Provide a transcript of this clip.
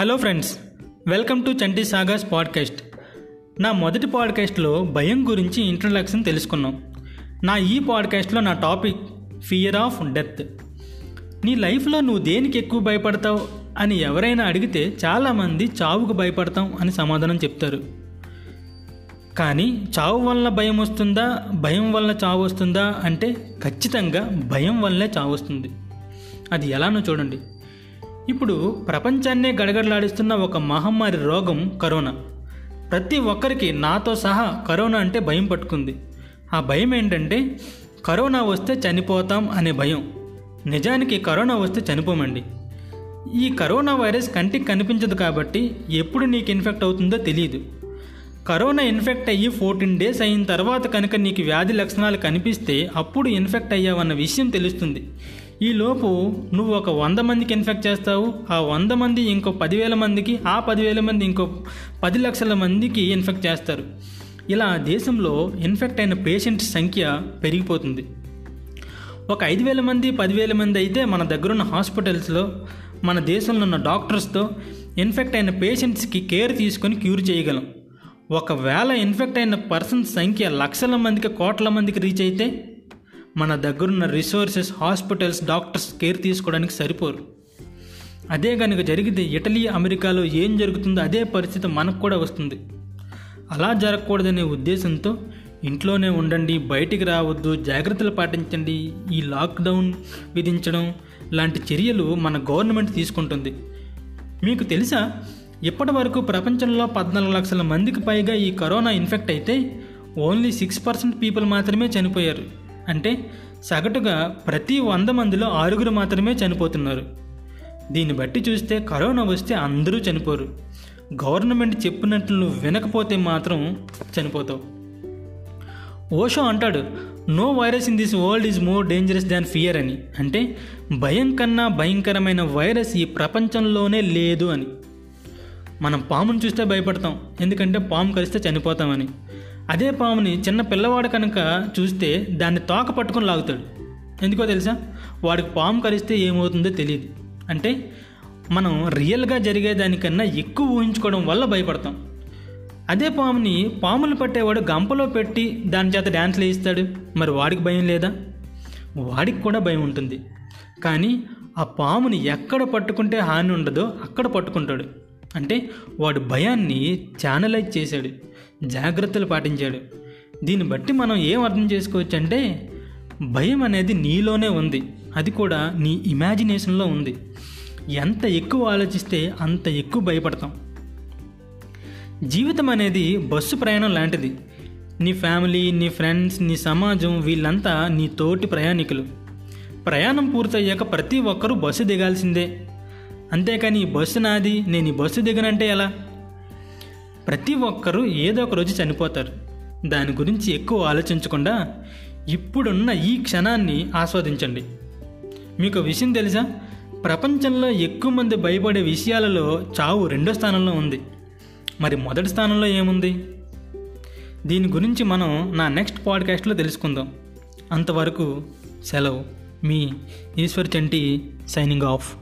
Hello friends welcome to Chanti Sagar's podcast. నా మొదటి పాడ్కాస్ట్లో భయం గురించి ఇంట్రడక్షన్ తెలుసుకున్నాం. నా ఈ పాడ్కాస్ట్లో నా టాపిక్ ఫియర్ ఆఫ్ డెత్. నీ లైఫ్లో నువ్వు దేనికి ఎక్కువ భయపడతావు అని ఎవరైనా అడిగితే చాలామంది చావుకు భయపడతాం అని సమాధానం చెప్తారు. కానీ చావు వల్ల భయం వస్తుందా భయం వల్ల చావు వస్తుందా అంటే ఖచ్చితంగా భయం వల్లే చావు వస్తుంది. అది ఎలానో చూడండి. ఇప్పుడు ప్రపంచాన్నే గడగడలాడిస్తున్న ఒక మహమ్మారి రోగం కరోనా. ప్రతి ఒక్కరికి నాతో సహా కరోనా అంటే భయం పట్టుకుంది. ఆ భయం ఏంటంటే కరోనా వస్తే చనిపోతాం అనే భయం. నిజానికి కరోనా వస్తే చనిపోమండి. ఈ కరోనా వైరస్ కంటికి కనిపించదు కాబట్టి ఎప్పుడు నీకు ఇన్ఫెక్ట్ అవుతుందో తెలియదు కరోనా ఇన్ఫెక్ట్ అయ్యి ఫోర్టీన్ డేస్ అయిన తర్వాత కనుక నీకు వ్యాధి లక్షణాలు కనిపిస్తే అప్పుడు ఇన్ఫెక్ట్ అయ్యావన్న విషయం తెలుస్తుంది. ఈలోపు నువ్వు ఒక వంద మందికి ఇన్ఫెక్ట్ చేస్తావు. ఆ వంద మంది ఇంకో పదివేల మందికి ఆ పదివేల మంది ఇంకో పది లక్షల మందికి ఇన్ఫెక్ట్ చేస్తారు. ఇలా దేశంలో ఇన్ఫెక్ట్ అయిన పేషెంట్స్ సంఖ్య పెరిగిపోతుంది. ఒక ఐదు వేల మంది పదివేల మంది అయితే మన దగ్గరున్న హాస్పిటల్స్లో మన దేశంలో ఉన్న డాక్టర్స్తో ఇన్ఫెక్ట్ అయిన పేషెంట్స్కి కేర్ తీసుకొని క్యూర్ చేయగలం. ఒకవేళ ఇన్ఫెక్ట్ అయిన పర్సన్స్ సంఖ్య లక్షల మందికి కోట్ల మందికి రీచ్ అయితే మన దగ్గరున్న రిసోర్సెస్ హాస్పిటల్స్ డాక్టర్స్ కేర్ తీసుకోవడానికి సరిపోరు. అదే కనుక జరిగితే ఇటలీ అమెరికాలో ఏం జరుగుతుందో అదే పరిస్థితి మనకు కూడా వస్తుంది. అలా జరగకూడదనే ఉద్దేశంతో ఇంట్లోనే ఉండండి బయటికి రావద్దు జాగ్రత్తలు పాటించండి ఈ లాక్డౌన్ విధించడం లాంటి చర్యలు మన గవర్నమెంట్ తీసుకుంటుంది. మీకు తెలుసా? ఇప్పటి వరకు ప్రపంచంలో పద్నాలుగు లక్షల మందికి పైగా ఈ కరోనా ఇన్ఫెక్ట్ అయితే ఓన్లీ సిక్స్ పర్సెంట్ పీపుల్ మాత్రమే చనిపోయారు. అంటే సగటుగా ప్రతి వంద మందిలో ఆరుగురు మాత్రమే చనిపోతున్నారు. దీన్ని బట్టి చూస్తే కరోనా వస్తే అందరూ చనిపోరు. గవర్నమెంట్ చెప్పినట్లు నువ్వు వినకపోతే మాత్రం చనిపోతావు. ఓషో అంటాడు no virus in this world is more dangerous than fear అని. అంటే భయం కన్నా భయంకరమైన వైరస్ ఈ ప్రపంచంలోనే లేదు అని. మనం పామును చూస్తే భయపడతాం. ఎందుకంటే పాము కలిస్తే చనిపోతామని. అదే పాముని చిన్న పిల్లవాడు కనుక చూస్తే దాన్ని తోక పట్టుకొని లాగుతాడు. ఎందుకో తెలుసా? వాడికి పాము కలిస్తే ఏమవుతుందో తెలియదు అంటే మనం రియల్గా జరిగేదానికన్నా ఎక్కువ ఊహించుకోవడం వల్ల భయపడతాం. అదే పాముని పాములు పట్టేవాడు గంపలో పెట్టి దాని చేత డ్యాన్స్లు వేయిస్తాడు మరి వాడికి భయం లేదా? వాడికి కూడా భయం ఉంటుంది. కానీ ఆ పాముని ఎక్కడ పట్టుకుంటే హాని ఉండదో అక్కడ పట్టుకుంటాడు. అంటే వాడు భయాన్ని ఛానలైజ్ చేశాడు జాగ్రత్తలు పాటించాడు. దీన్ని బట్టి మనం ఏం అర్థం చేసుకోవచ్చు అంటే భయం అనేది నీలోనే ఉంది. అది కూడా నీ ఇమాజినేషన్లో ఉంది. ఎంత ఎక్కువ ఆలోచిస్తే అంత ఎక్కువ భయపడతాం. జీవితం అనేది బస్సు ప్రయాణం లాంటిది. నీ ఫ్యామిలీ నీ ఫ్రెండ్స్ నీ సమాజం వీళ్ళంతా నీ తోటి ప్రయాణికులు. ప్రయాణం పూర్తయ్యాక ప్రతి ఒక్కరూ బస్సు దిగాల్సిందే. అంతేకాని ఈ బస్సు నాది నేను ఈ బస్సు దిగనంటే ఎలా? ప్రతి ఒక్కరూ ఏదో ఒక రోజు చనిపోతారు. దాని గురించి ఎక్కువ ఆలోచించకుండా ఇప్పుడున్న ఈ క్షణాన్ని ఆస్వాదించండి. మీకు విషయం తెలుసా? ప్రపంచంలో ఎక్కువ మంది భయపడే విషయాలలో చావు రెండో స్థానంలో ఉంది. మరి మొదటి స్థానంలో ఏముంది? దీని గురించి మనం నా నెక్స్ట్ పాడ్కాస్ట్లో తెలుసుకుందాం. అంతవరకు సెలవు. మీ ఈశ్వర్ చంటి సైనింగ్ ఆఫ్.